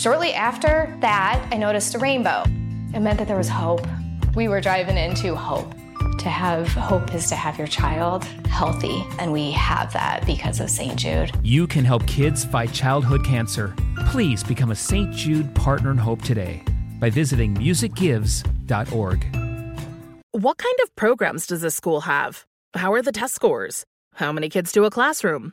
Shortly after that, I noticed a rainbow. It meant that there was hope. We were driving into hope. To have hope is to have your child healthy, and we have that because of St. Jude. You can help kids fight childhood cancer. Please become a St. Jude Partner in Hope today by visiting musicgives.org. What kind of programs does this school have? How are the test scores? How many kids do a classroom?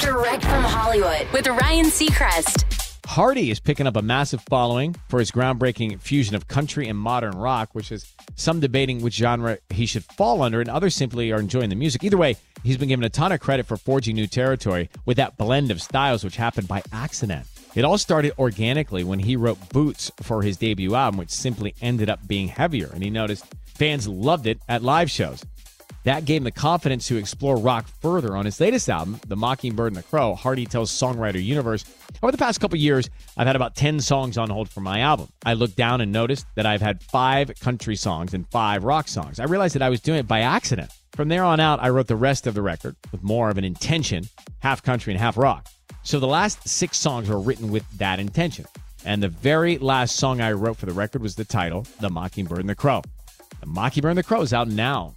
Direct from Hollywood with Ryan Seacrest. Hardy is picking up a massive following for his groundbreaking fusion of country and modern rock, which is some debating which genre he should fall under, and others simply are enjoying the music. Either way, he's been given a ton of credit for forging new territory with that blend of styles, which happened by accident. It all started organically when he wrote Boots for his debut album, which simply ended up being heavier, and he noticed fans loved it at live shows. That gave him the confidence to explore rock further on his latest album, The Mockingbird and the Crow. Hardy tells Songwriter Universe, over the past couple years, I've had about 10 songs on hold for my album. I looked down and noticed that I've had five country songs and five rock songs. I realized that I was doing it by accident. From there on out, I wrote the rest of the record with more of an intention, half country and half rock. So the last six songs were written with that intention. And the very last song I wrote for the record was the title, The Mockingbird and the Crow. The Mockingbird and the Crow is out now.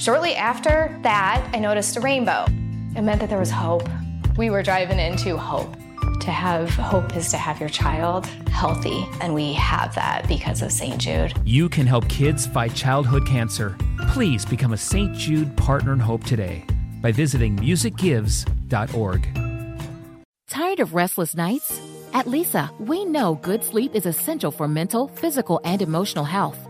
Shortly after that, I noticed a rainbow. It meant that there was hope. We were driving into hope. To have hope is to have your child healthy, and we have that because of St. Jude. You can help kids fight childhood cancer. Please become a St. Jude Partner in Hope today by visiting musicgives.org. Tired of restless nights? At Leesa, we know good sleep is essential for mental, physical, and emotional health.